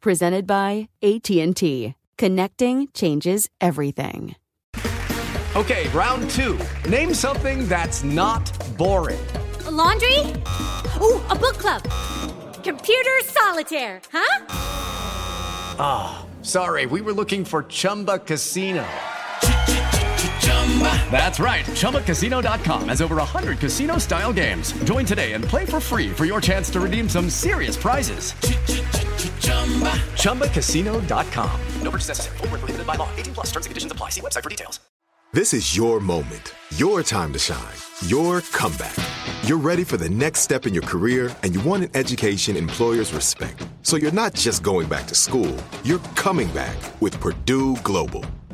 Presented by AT&T. Connecting changes everything. Okay, round two. Name something that's not boring. A laundry? Ooh, a book club. Computer solitaire, huh? Ah, oh, sorry, we were looking for Chumba Casino. That's right. ChumbaCasino.com has over 100 casino style games. Join today and play for free for your chance to redeem some serious prizes. ChumbaCasino.com. No purchase necessary. Full prohibited by law. 18 plus terms and conditions apply. See website for details. This is your moment, your time to shine, your comeback. You're ready for the next step in your career and you want an education employers respect. So you're not just going back to school, you're coming back with Purdue Global.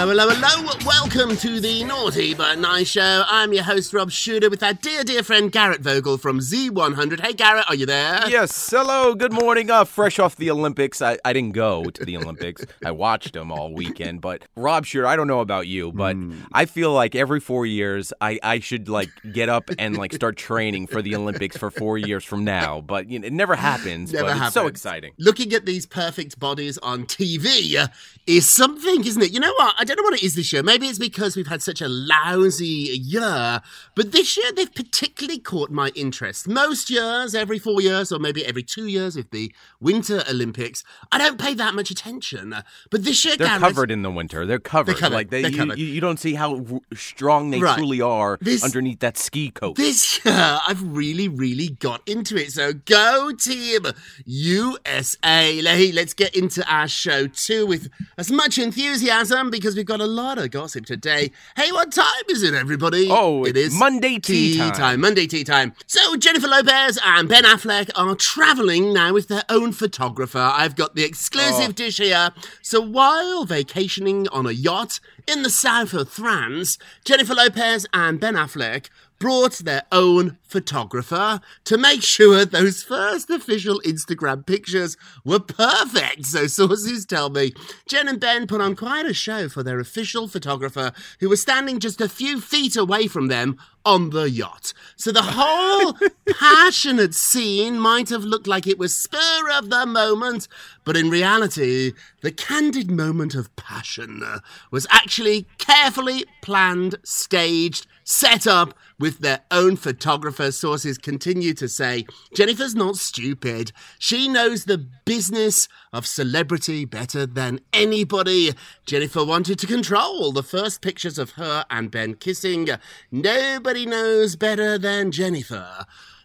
Hello, hello, hello. Welcome to the Naughty But Nice Show. I'm your host, Rob Shuter, with our dear, dear friend Garrett Vogel from Z100. Hey, Garrett, are you there? Yes, hello, good morning. Uh, fresh off the Olympics. I, I didn't go to the Olympics. I watched them all weekend. But Rob Shuter, I don't know about you, but I feel like every four years I, I should like get up and like start training for the Olympics for four years from now. But you know, it never happens. Never but happens. it's so exciting. Looking at these perfect bodies on TV is something, isn't it? You know what? I don't know what it is this year. Maybe it's because we've had such a lousy year, but this year they've particularly caught my interest. Most years, every four years, or maybe every two years, with the Winter Olympics, I don't pay that much attention. But this year, They're covered in the winter. They're covered. covered. Like they, They're you, covered. you, don't see how strong they Right. truly are This- underneath that ski coat. This year, I've really, really got into it. So go, team USA. Let's get into our show too with as much enthusiasm because we've got a lot of gossip today. Hey, what time is it, everybody? Oh, it's Monday tea time. Monday tea time. So Jennifer Lopez and Ben Affleck are traveling now with their own photographer. I've got the exclusive Oh. dish here. So while vacationing on a yacht in the south of France, Jennifer Lopez and Ben Affleck brought their own photographer to make sure those first official Instagram pictures were perfect. So sources tell me Jen and Ben put on quite a show for their official photographer who was standing just a few feet away from them on the yacht. So the whole passionate scene might have looked like it was spur of the moment, but in reality, the candid moment of passion uh, was actually carefully planned, staged, set up with their own photographer. Sources continue to say Jennifer's not stupid. She knows the business of celebrity better than anybody. Jennifer wanted to control the first pictures of her and Ben kissing. Nobody knows better than Jennifer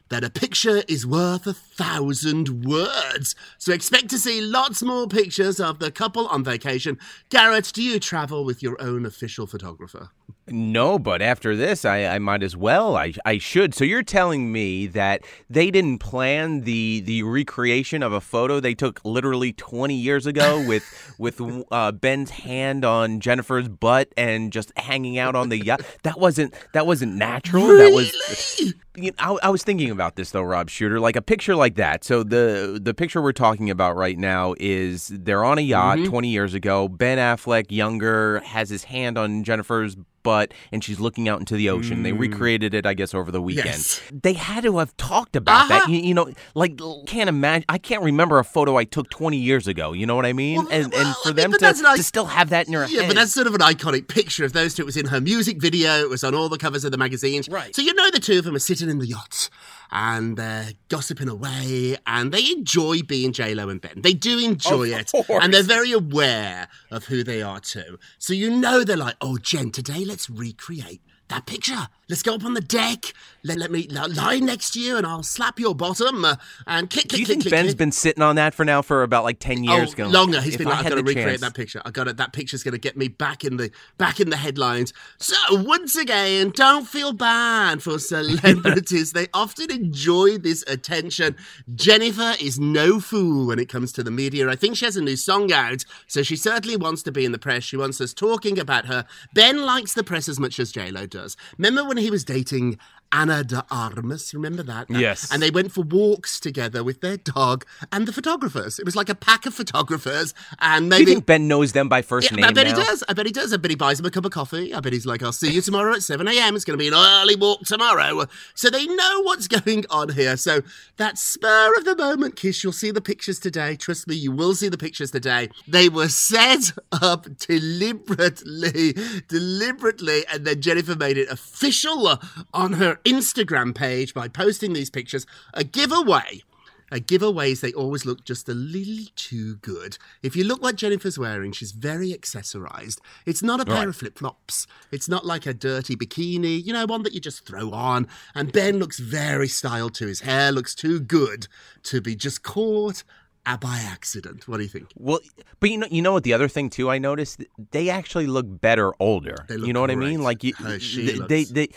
that a picture is worth a thousand words. So expect to see lots more pictures of the couple on vacation. Garrett, do you travel with your own official photographer? No, but after this, I, I might as well. I, I should. So you're telling me that they didn't plan the the recreation of a photo they took literally 20 years ago with with uh, Ben's hand on Jennifer's butt and just hanging out on the yacht. That wasn't that wasn't natural. That was. You know, I, I was thinking about this though, Rob Shuter. Like a picture like that. So the the picture we're talking about right now is they're on a yacht 20 years ago. Ben Affleck, younger, has his hand on Jennifer's butt and she's looking out into the ocean. They recreated it, I guess, over the weekend. Yes. They had to have talked about that. Uh-huh. You, you know, like can't imagine. I can't remember a photo I took 20 years ago. You know what I mean? Well, and well, and for mean, them but to, like- to still have that in your Yeah, head. but that's sort of an iconic picture of those two. It was in her music video. It was on all the covers of the magazines. Right. So you know the two of them are sitting in the yacht and they're gossiping away and they enjoy being J-Lo and Ben. They do enjoy Of it. course. And they're very aware of who they are too. So you know they're like, oh, Jen, today let's recreate that picture. Let's go up on the deck. Let, let me lie next to you and I'll slap your bottom uh, and kick, Do you kick, think Ben's kick. been sitting on that for now for about like 10 years? Oh, going, longer. He's been I like, I've got to recreate chance- that picture. I got it. That picture's going to get me back in the back in the headlines. So once again, don't feel bad for celebrities. they often enjoy this attention. Jennifer is no fool when it comes to the media. I think she has a new song out, so she certainly wants to be in the press. She wants us talking about her. Ben likes the press as much as J Lo does. Remember when he was dating Ana de Armas? Remember that? Yes. And they went for walks together with their dog and the photographers. It was like a pack of photographers, and Do you think Ben knows them by first Yeah, name I bet now? he does. I bet he does. I bet he buys them a cup of coffee. I bet he's like, I'll see you tomorrow at 7 a.m. It's going to be an early walk tomorrow. So they know what's going on here. So that spur of the moment kiss, you'll see the pictures today. Trust me, you will see the pictures today. They were set up deliberately, deliberately, and then Jennifer made it official on her Instagram page by posting these pictures. A giveaway. Uh, giveaways, they always look just a little too good. If you look what Jennifer's wearing, she's very accessorized. It's not a pair Right. of flip flops. It's not like a dirty bikini, you know, one that you just throw on. And Ben looks very styled too. His hair looks too good to be just caught uh, by accident. What do you think? Well, but you know, you know what? The other thing too, I noticed they actually look better older. Look you know what I mean? Like you, they, they, they,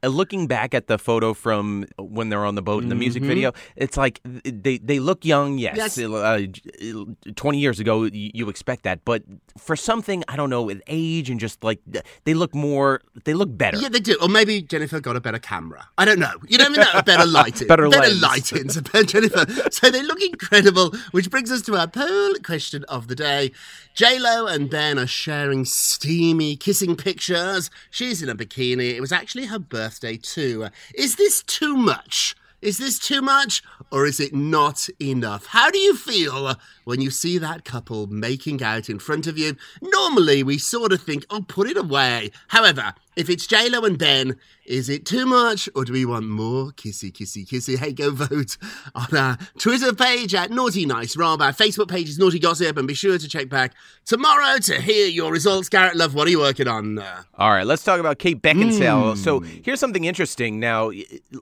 Uh, looking back at the photo from when they're on the boat in the music mm-hmm. video, it's like they they look young. Yes, Yes. Uh, uh twenty years ago, you, you expect that, but for something I don't know with age and just like they look more, they look better. Yeah, they do. Or maybe Jennifer got a better camera. I don't know. You never know. Better lighting. Better lighting. better lens. lighting. So Jennifer. So they look incredible, which brings us to our poll question of the day. J-Lo and Ben are sharing steamy kissing pictures. She's in a bikini. It was actually her birthday too. Is this too much? Is this too much or is it not enough? How do you feel when you see that couple making out in front of you? Normally, we sort of think, oh, put it away. However, if it's JLo and Ben, is it too much or do we want more kissy, kissy, kissy? Hey, go vote on our Twitter page at Naughty Nice Rob. Our Facebook page is Naughty Gossip and be sure to check back tomorrow to hear your results. Garrett Love, what are you working on? Uh, All right, let's talk about Kate Beckinsale. Hmm. So here's something interesting. Now,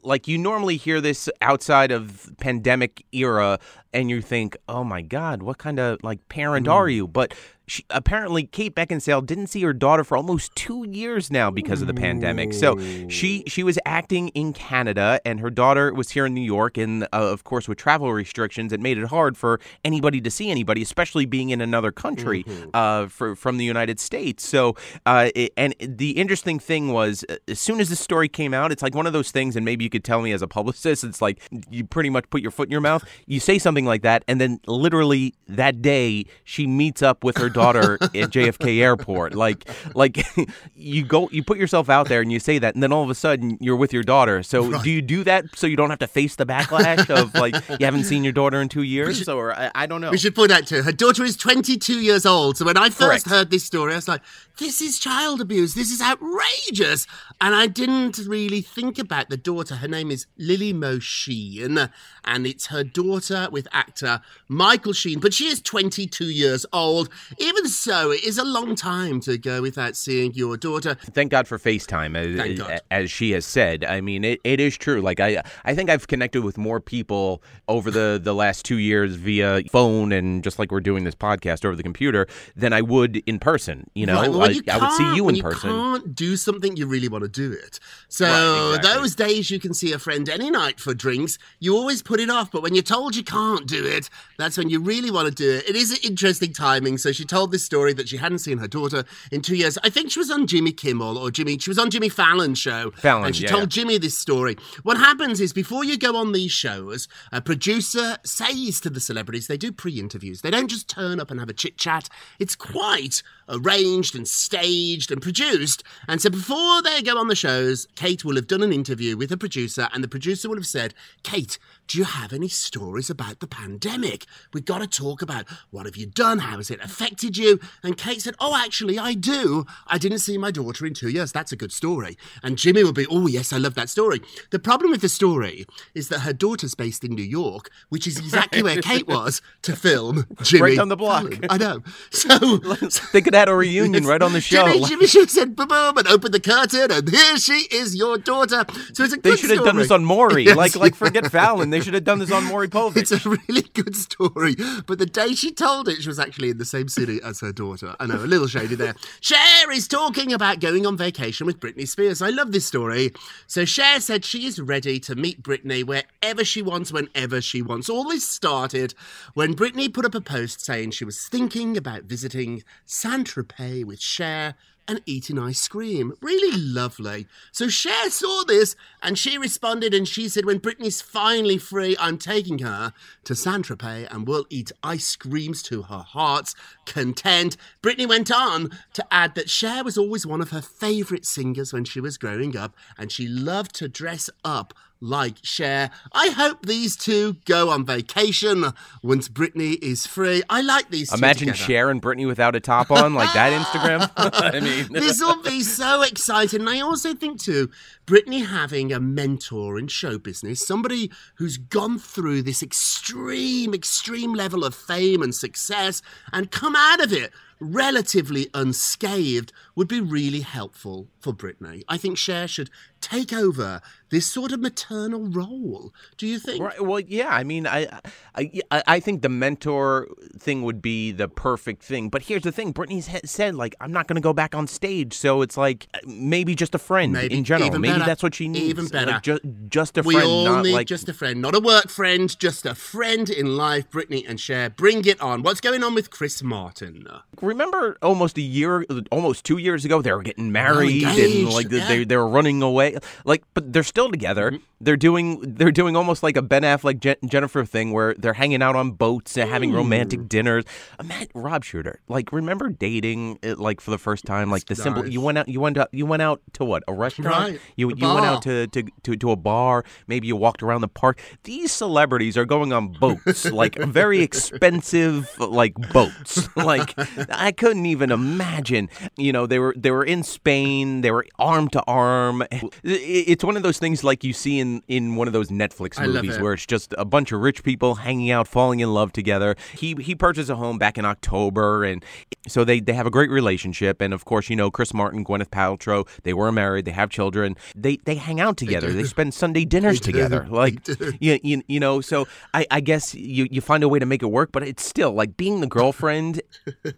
like you normally hear this outside of pandemic era, and you think, "Oh my God, what kind of like parent Hmm. are you?" But she, apparently, Kate Beckinsale didn't see her daughter for almost two years now because of the pandemic. So she she was acting in Canada, and her daughter was here in New York, and uh, of course, with travel restrictions, it made it hard for anybody to see anybody, especially being in another country uh, for, from the United States. So, uh, it- and the interesting thing was, uh, as soon as this story came out, it's like one of those things, and maybe you could tell me as a publicist, it's like you pretty much put your foot in your mouth. You say something like that, and then literally that day, she meets up with her daughter at JFK Airport. Like, like you go, you put yourself out there, and you say that, and then all of a sudden you're with your daughter. So, do you do that so you don't have to face the backlash of like you haven't seen your daughter in two years, or I, I don't know. We should point out too, her daughter is 22 years old. So when I first Correct. heard this story, I was like, this is child abuse. This is outrageous. And I didn't really think about the daughter. Her name is Lily Mo Sheen, and it's her daughter with actor Michael Sheen. But she is 22 years old. Even so, it is a long time to go without seeing your daughter. Thank God for FaceTime, as, as she has said. I mean, it, it is true. Like I, I think I've connected with more people over the the last two years via phone and just like we're doing this podcast over the computer than I would in person. You know, Right, well, I, you I would see you in person. You can't do something, you really want to do it. So Right, exactly. those days you can see a friend any night for drinks, you always put it off. But when you're told you can't do it, that's when you really want to do it. It is an interesting timing. So she told this story that she hadn't seen her daughter in two years. I think she was on Jimmy Kimmel or Jimmy. She was on Jimmy Fallon's show, Fallon, and she yeah, told yeah. Jimmy this story. What happens is before you go on these shows, a producer says to the celebrities, they do pre-interviews. They don't just turn up and have a chit chat. It's quite arranged and staged and produced. And so before they go on the shows, Kate will have done an interview with a producer, and the producer will have said, Kate, do you have any stories about the pandemic? We've got to talk about what have you done? How has it affected you? And Kate said, Oh, actually, I do. I didn't see my daughter in two years. That's a good story. And Jimmy will be, Oh, yes, I love that story. The problem with the story is that her daughter's based in New York, which is exactly where Kate was to film Jimmy. Right down the block. I know. So they could had a reunion right on the show. Jimmy, Jimmy said boom, boom, and opened the curtain, and here she is, your daughter. So it's a They should have done this on Maury. Yes, like, like forget Fallon. They should have done this on Maury Povich. It's a really good story. But the day she told it, she was actually in the same city as her daughter. I know, a little shady there. Cher is talking about going on vacation with Britney Spears. I love this story. So Cher said she is ready to meet Britney wherever she wants, whenever she wants. All this started when Britney put up a post saying she was thinking about visiting Saint Tropez with Cher and eating ice cream. Really lovely. So Cher saw this and she responded and she said, When Britney's finally free, I'm taking her to Saint Tropez and we'll eat ice creams to her heart's content. Britney went on to add that Cher was always one of her favourite singers when she was growing up and she loved to dress up like Cher. I hope these two go on vacation once Britney is free. I like these Imagine and Britney without a top on, like that Instagram. I mean, this will be so exciting. And I also think, too, Britney having a mentor in show business, somebody who's gone through this extreme, extreme level of fame and success and come out of it relatively unscathed would be really helpful for Britney. I think Cher should take over this sort of maternal role. Do you think? Right. Well, yeah. I mean, I, I, I think the mentor thing would be the perfect thing. But here's the thing: Britney's said like, I'm not going to go back on stage, so it's like maybe just a friend Maybe in general. maybe better. that's what she needs. Even better. Like, ju- just a we friend, all not need like just a friend, not a work friend, just a friend in life. Brittany and Cher, bring it on. What's going on with Chris Martin? Remember almost a year, almost two years ago, they were getting married and like yeah. they they were running away. Like, but they're still together. Mm-hmm. They're doing they're doing almost like a Ben Affleck Jen- Jennifer thing where they're hanging out on boats and having romantic dinners. Matt Rob Shuter, like remember dating it, like for the first time, like the simple. nice. You went out. You went out. You went out to what? A restaurant. Right, You a you went out to, to to to a bar. Maybe you walked around the park. These celebrities are going on boats, like very expensive, like boats. Like I couldn't even imagine. You know, they were they were in Spain. They were arm to arm. It- It's one of those things like you see in in one of those Netflix movies it. where it's just a bunch of rich people hanging out, falling in love together. He he purchased a home back in October, and so they they have a great relationship. And of course, you know Chris Martin, Gwyneth Paltrow, they were married, they have children. They they hang out together. They, spend Sunday dinners They together. They Like you, you you know. So I I guess you you find a way to make it work, but it's still like being the girlfriend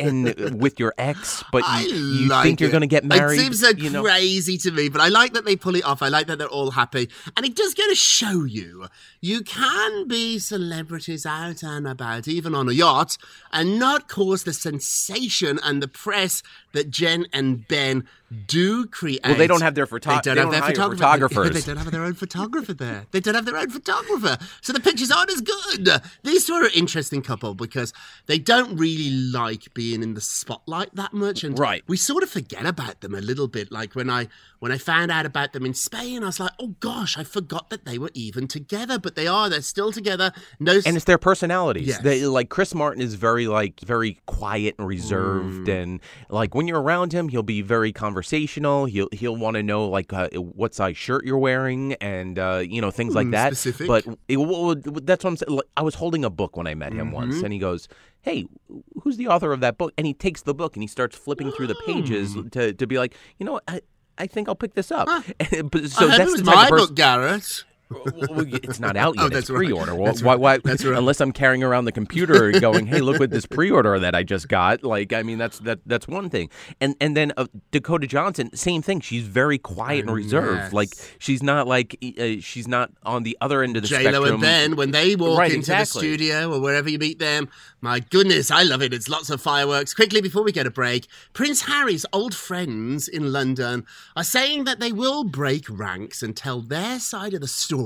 and with your ex, but you, you like think you're going to get married. It seems so you know? crazy to me, but I like that they pull it off. I like that they're all happy. And it does go to show you you can be celebrities out and about, even on a yacht, and not cause the sensation and the press that Jen and Ben do create. Well, they don't have their photo- They don't they have don't their photographer. photographers. They don't have their own photographer there. They don't have their own photographer. So the pictures aren't as good. These two are an interesting couple because they don't really like being in the spotlight that much. And Right. we sort of forget about them a little bit. Like when I when I found out about them in Spain, I was like, oh gosh, I forgot that they were even together. But they are. They're still together. No and it's their personalities. Yes. They like Chris Martin is very like very quiet and reserved, Mm. and like when you're around him, he'll be very conversational. He'll he'll want to know like uh, what size shirt you're wearing and uh, you know things like Hmm, that. specific. But it, well, that's what I'm saying. Like, I was holding a book when I met him Mm-hmm. once, and he goes, "Hey, who's the author of that book?" And he takes the book and he starts flipping through the pages Hmm. to to be like, you know, what? I I think I'll pick this up. but, so I that's the type my person- book, Garrett. Well, it's not out yet. Oh, it's that's right. pre-order. Well, That's why, right. why, That's right. Unless I'm carrying around the computer going, "Hey, look what this pre-order that I just got." Like, I mean, that's that that's one thing. And and then uh, Dakota Johnson, same thing. She's very quiet and reserved. yes. Like, she's not like uh, she's not on the other end of the J spectrum. And Ben, when they walk Right, into exactly. the studio or wherever you meet them, my goodness, I love it. It's lots of fireworks. Quickly, before we get a break, Prince Harry's old friends in London are saying that they will break ranks and tell their side of the story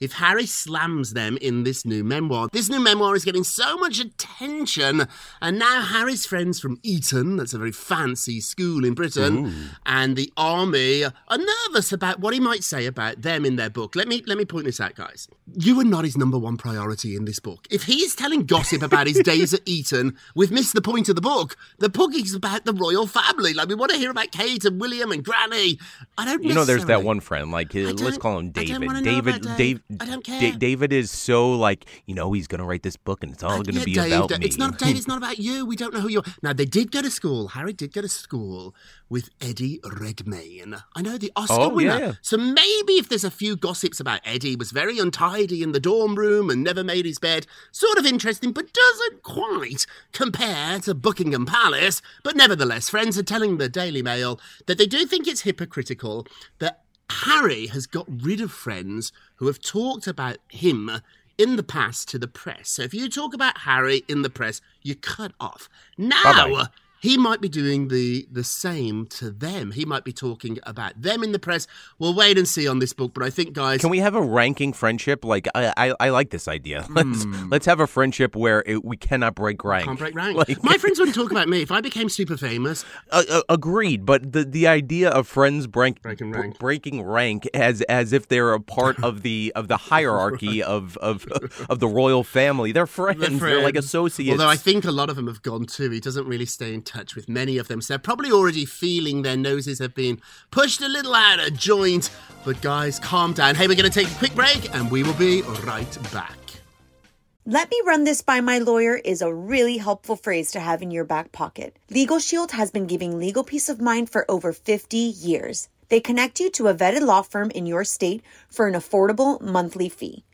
if Harry slams them in this new memoir. This new memoir is getting so much attention, and now Harry's friends from Eton, that's a very fancy school in Britain, and the army are nervous about what he might say about them in their book. Let me let me point this out, guys. You are not his number one priority in this book. If he is telling gossip about his days at Eton, we've missed the point of the book. The book is about the royal family. Like we want to hear about Kate and William and Granny. I don't. You know, there's that one friend. Like, let's call him don't David. David. Dave. Dave. I don't Da- care. David is so like, you know, he's gonna write this book, and it's all uh, gonna Yeah, be Dave, about Dave, me. It's not Dave. It's not about you. We don't know who you are. Now they did go to school. Harry did go to school with Eddie Redmayne. I know the Oscar Oh, winner. yeah. So maybe if there's a few gossips about Eddie was very untidy in the dorm room and never made his bed, sort of interesting, but doesn't quite compare to Buckingham Palace. But nevertheless, friends are telling the Daily Mail that they do think it's hypocritical that Harry has got rid of friends who have talked about him in the past to the press. So if you talk about Harry in the press, you're cut off. Now Bye-bye. He might be doing the the same to them. He might be talking about them in the press. We'll wait and see on this book, but I think guys Can we have a ranking friendship? Like, I I, I like this idea. Let's let's have a friendship where it, we cannot break rank. Can't break rank. Like- My friends wouldn't talk about me. If I became super famous, Uh, uh, agreed, but the the idea of friends break, Breaking br- rank. breaking rank as as if they're a part of the of the hierarchy of, of of the royal family. They're friends. They're, like associates. Although I think a lot of them have gone too. He doesn't really stay in touch with many of them. So they're probably already feeling their noses have been pushed a little out of joint. But guys, calm down. Hey, we're going to take a quick break and we will be right back. Let me run this by my lawyer is a really helpful phrase to have in your back pocket. Legal Shield has been giving legal peace of mind for over 50 years. They connect you to a vetted law firm in your state for an affordable monthly fee.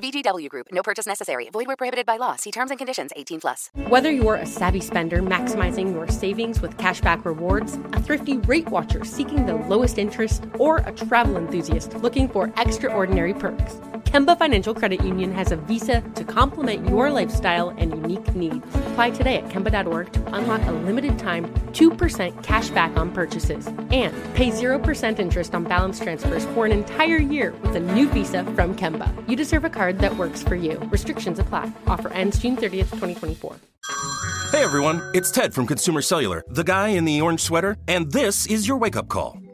VGW Group. No purchase necessary. Void where prohibited by law. See terms and conditions. 18 plus. Whether you're a savvy spender maximizing your savings with cashback rewards, a thrifty rate watcher seeking the lowest interest, or a travel enthusiast looking for extraordinary perks, Kemba Financial Credit Union has a visa to complement your lifestyle and unique needs. Apply today at Kemba.org to unlock a limited time 2% cash back on purchases and pay 0% interest on balance transfers for an entire year with a new visa from Kemba. You deserve a card that works for you. Restrictions apply. Offer ends June 30th, 2024. Hey everyone, it's Ted from Consumer Cellular, the guy in the orange sweater, and this is your wake up call.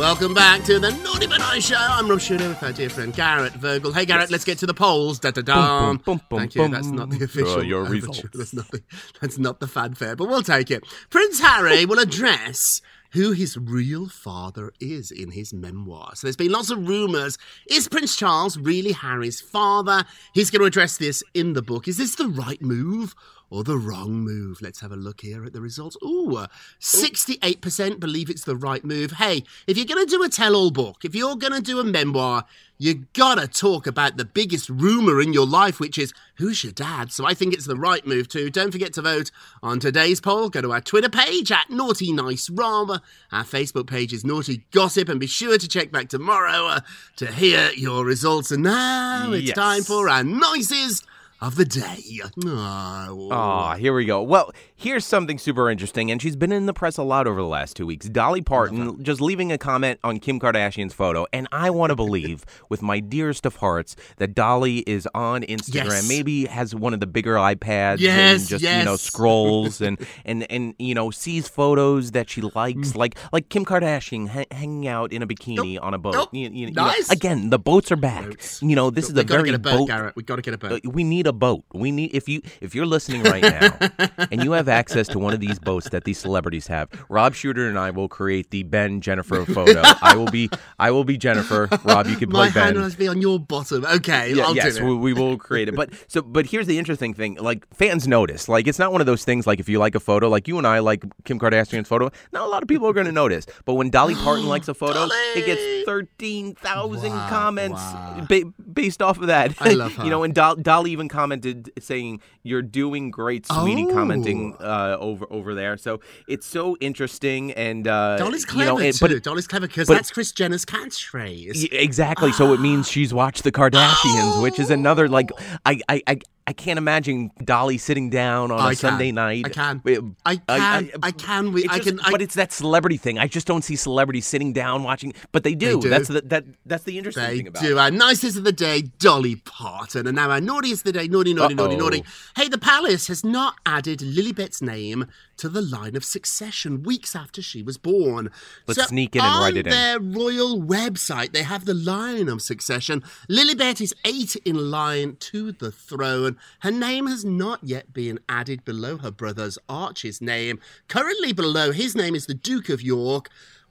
Welcome back to the Naughty But Nice Show. I'm Rob Shuter with our dear friend Garrett Vogel. Hey Garrett, let's get to the polls. Da da da. Thank you. boom. That's not the official. Uh, your results. That's not the, that's not the fanfare, but we'll take it. Prince Harry will address who his real father is in his memoir. So there's been lots of rumours. Is Prince Charles really Harry's father? He's going to address this in the book. Is this the right move? Or the wrong move. Let's have a look here at the results. Ooh, uh, 68% believe it's the right move. Hey, if you're going to do a tell all book, if you're going to do a memoir, you gotta talk about the biggest rumour in your life, which is who's your dad? So I think it's the right move too. Don't forget to vote on today's poll. Go to our Twitter page at Naughty Nice Rob. Our Facebook page is Naughty Gossip, and be sure to check back tomorrow uh, to hear your results. And now it's Yes. time for our noises of the day. Oh. Ah, here we go. Well, here's something super interesting, and she's been in the press a lot over the last two weeks. Dolly Parton just leaving a comment on Kim Kardashian's photo, and I want to believe, with my dearest of hearts, that Dolly is on Instagram. Yes. Maybe has one of the bigger iPads Yes, and just you know scrolls and and and you know sees photos that she Mm. likes, like like Kim Kardashian ha- hanging out in a bikini on a boat. Nope. You- you- you know, Nice. again, the boats are back. You know, this is we a very get a boat, boat Garrett. We gotta get a boat. uh, we need a boat. We need if you if you're listening right now and you have access to one of these boats that these celebrities have, Rob Shuter and I will create the Ben Jennifer photo. I will be I will be Jennifer. Rob, you can play My Ben. hand must be on your bottom. Okay, Yeah, I'll yes, do it. we, we will create it. But so, but here's the interesting thing: like fans notice. Like it's not one of those things. Like if you like a photo, like you and I like Kim Kardashian's photo, not a lot of people are going to notice. But when Dolly Parton likes a photo, it gets thirteen thousand comments ba- based off of that. I love her. you know, and Dol- Dolly even commented saying, "You're doing great, sweetie." Oh. Commenting uh, over over there. So it's so interesting and uh, Dolly's you know, clever it- too. but Dolly's clever because that's Kris Jenner's catchphrase. Exactly. So it means she's watched the Kardashians, which is another like I I I, I can't imagine Dolly sitting down on a I can. Sunday night. I can. I can. I, can. We, I just- can. I, but it's that celebrity thing. I just don't see celebrities sitting down watching, but they do. do. That's the, that. That's the interesting They thing about do. it. Our nicest of the day, Dolly Parton. And now our naughtiest of the day, naughty, naughty, naughty, Uh-oh. naughty. Hey, the palace has not added Lilibet's name to the line of succession weeks after she was born. Let's sneak in and write it in. On their royal website, they have the line of succession. Lilibet is eight in line to the throne. Her name has not yet been added below her brother's Archie's name. Currently below his name is the Duke of York.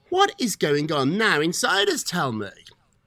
What is going on now? Insiders tell me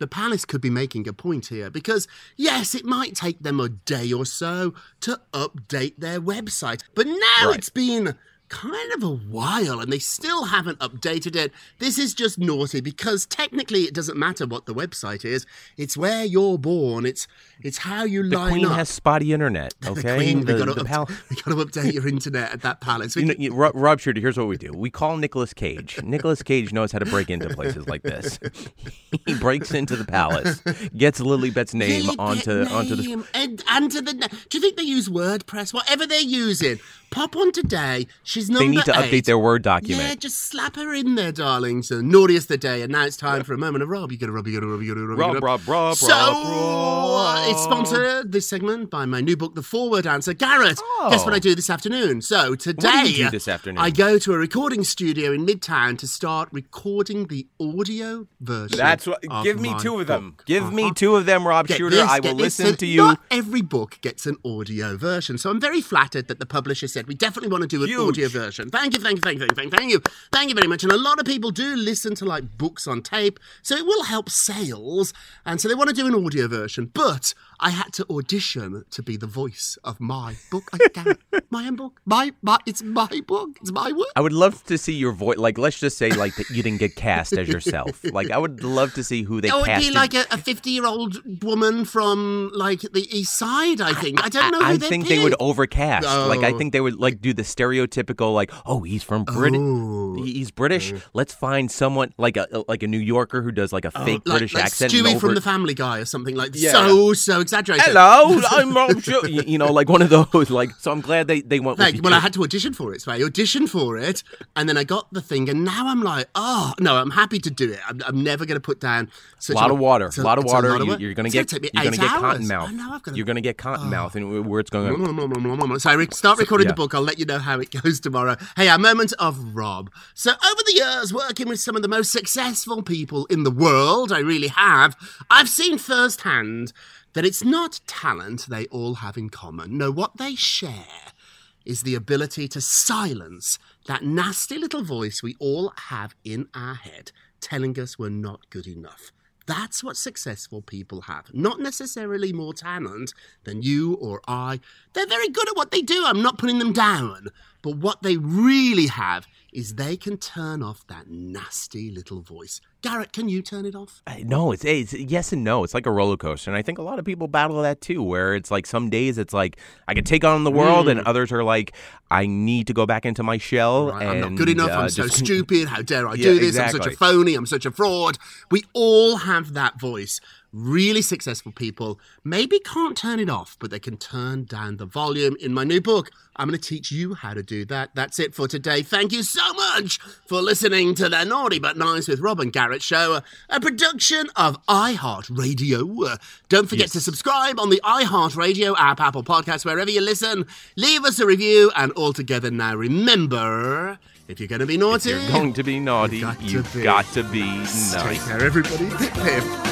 the palace could be making a point here because, yes, it might take them a day or so to update their website, but now Right. it's been kind of a while and they still haven't updated it. This is just naughty because technically it doesn't matter what the website is. It's where you're born. It's it's how you The line queen up. has spotty internet. the Okay, queen, the, we gotta, the pal- update your internet at that palace. We You know, you, Rob, Rob Shuter, here's what we do. We call Nicolas Cage. Nicolas Cage knows how to break into places like this. he breaks into the palace, gets Lilibet's name onto onto the name and onto the. Do you think they use WordPress? Whatever they're using, pop on today. She's number They need to update their Word document. Yeah, just slap her in there, darling. So naughtiest of the day, and now it's time for a moment of Rob. You gotta Rob, you gotta Rob, you gotta Rob, you Rob, gotta Rob, Rob, So Rob, it's sponsored this segment by my new book, The Forward Answer. Garrett, guess what I do this afternoon? So today, Oh. you do this afternoon? I go to a recording studio in Midtown to start recording the audio version. That's what. Give me two of them. book. Give me Uh-huh. two of them, Rob Get Shuter. this, I will listen So to you. Not every book gets an audio version, so I'm very flattered that the publisher said we definitely want to do an Huge. audio version. Thank you, thank you, thank you, thank you, thank you, thank you very much. And a lot of people do listen to like books on tape, so it will help sales, and so they want to do an audio version. But I had to audition to be the voice of my book. I my own book. My my. It's my book. It's my work. I would love to see your voice. Like, let's just say, like that you didn't get cast as yourself. Like, I would love to see who they Oh, it'd casted. be like a 50 year old woman from like the east side, I think. I don't know who I they'd think they would overcast. Like, I Oh. think they would like do the stereotypical, like, oh, he's from Britain. Oh. He's British. Mm. Let's find someone like a like a New Yorker who does like a Oh, fake like, British like accent. Stewie and from The Family Guy or something like Yeah. so so exaggerated. Hello, I'm Rob. You, you know, like one of those. Like, so I'm glad they they went. Like, well. I had to audition for it. So I auditioned for it, and then I got the thing, and now I'm like, oh no, I'm happy to do it. I'm, I'm never going to put down such a lot of water, a lot of water. lot of you, you're gonna get take me you're gonna get cotton mouth. I know, I've gotta- You're gonna get cotton oh. mouth, and where it's going. So I re- start recording yeah. the book. I'll let you know how it goes tomorrow. Hey, our moment of Rob. So over the years, working with some of the most successful people in the world, I really have, I've seen firsthand that it's not talent they all have in common. No, what they share is the ability to silence that nasty little voice we all have in our head telling us we're not good enough. That's what successful people have. Not necessarily more talent than you or I. They're very good at what they do. I'm not putting them down. But what they really have is they can turn off that nasty little voice. Garrett, can you turn it off? I- No, it's, it's yes and no. It's like a roller coaster, and I think a lot of people battle that too. Where it's like some days it's like I can take on the world, and Mm. others are like I need to go back into my shell. Right, and, I'm not good enough. uh, I'm so just- stupid. How dare I Yeah, do this? I'm such a phony. I'm such a fraud. We all have that voice. Really successful people maybe can't turn it off, but they can turn down the volume. In my new book, I'm going to teach you how to do that. That's it for today. Thank you so much for listening to the Naughty But Nice with Robin Garrett show, a production of iHeartRadio. Don't forget to subscribe on the iHeartRadio app, Apple Podcasts, wherever you listen. Leave us a review, and all together now, remember. If you're going to be naughty, You're going to be naughty. got You've be. got to be Take care, everybody. Pip.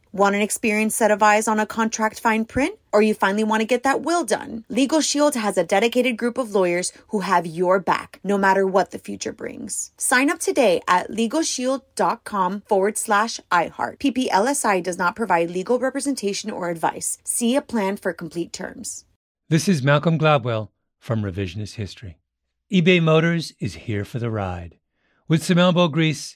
Want an experienced set of eyes on a contract fine print? Or you finally want to get that will done? Legal Shield has a dedicated group of lawyers who have your back, no matter what the future brings. Sign up today at LegalShield.com forward slash iHeart. PPLSI does not provide legal representation or advice. See a plan for complete terms. This is Malcolm Gladwell from Revisionist History. eBay Motors is here for the ride. With some elbow grease,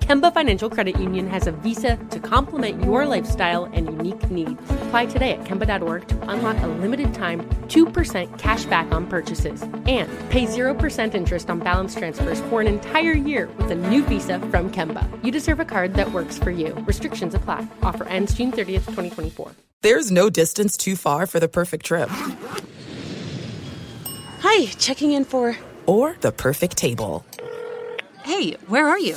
Kemba Financial Credit Union has a visa to complement your lifestyle and unique needs. Apply today at Kemba.org to unlock a limited time 2% cash back on purchases and pay 0% interest on balance transfers for an entire year with a new visa from Kemba. You deserve a card that works for you. Restrictions apply. Offer ends June 30th, 2024. There's no distance too far for the perfect trip. Hi, checking in for. Or the perfect table. Hey, where are you?